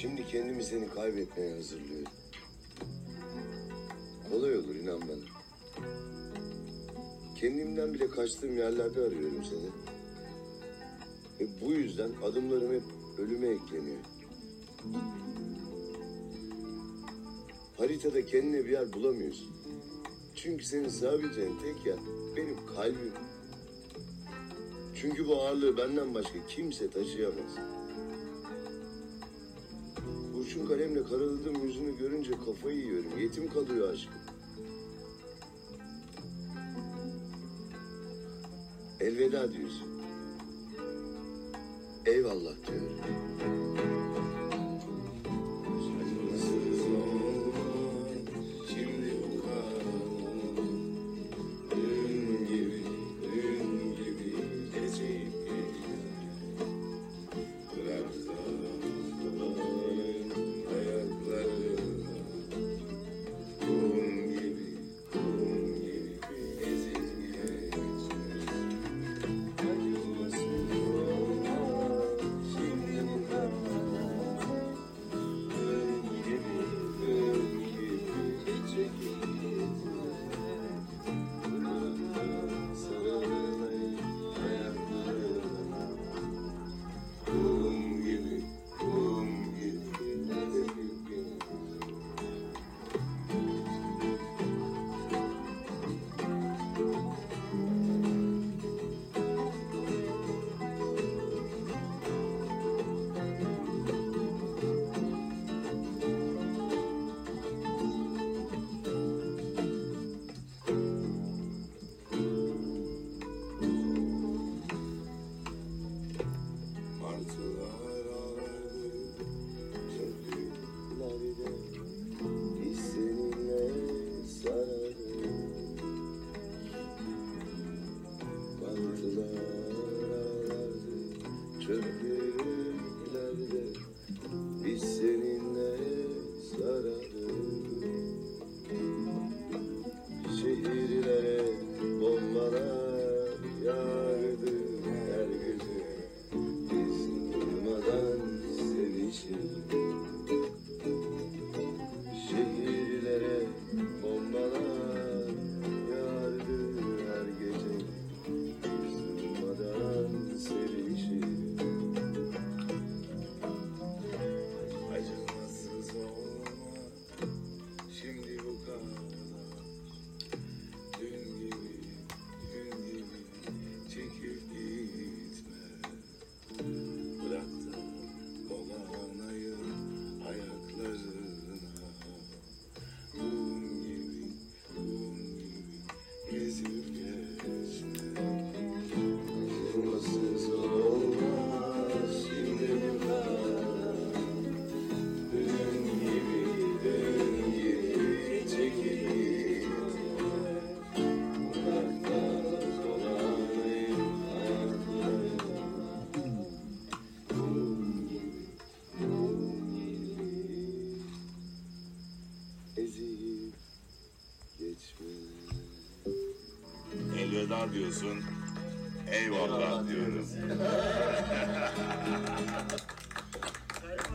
Şimdi kendimi seni kaybetmeye hazırlıyorum. Kolay olur inan bana. Kendimden bile kaçtığım yerlerde arıyorum seni. Ve bu yüzden adımlarım hep ölüme ekleniyor. Haritada kendine bir yer bulamıyorsun. Çünkü senin sığabileceğin tek yer benim kalbim. Çünkü bu ağırlığı benden başka kimse taşıyamaz. Kurşun kalemle karaladığım yüzünü görünce kafayı yiyorum. Yetim kalıyor aşkım. Elveda diyorsun. Eyvallah diyorum. heart to. Elveda diyorsun. Eyvallah diyorum.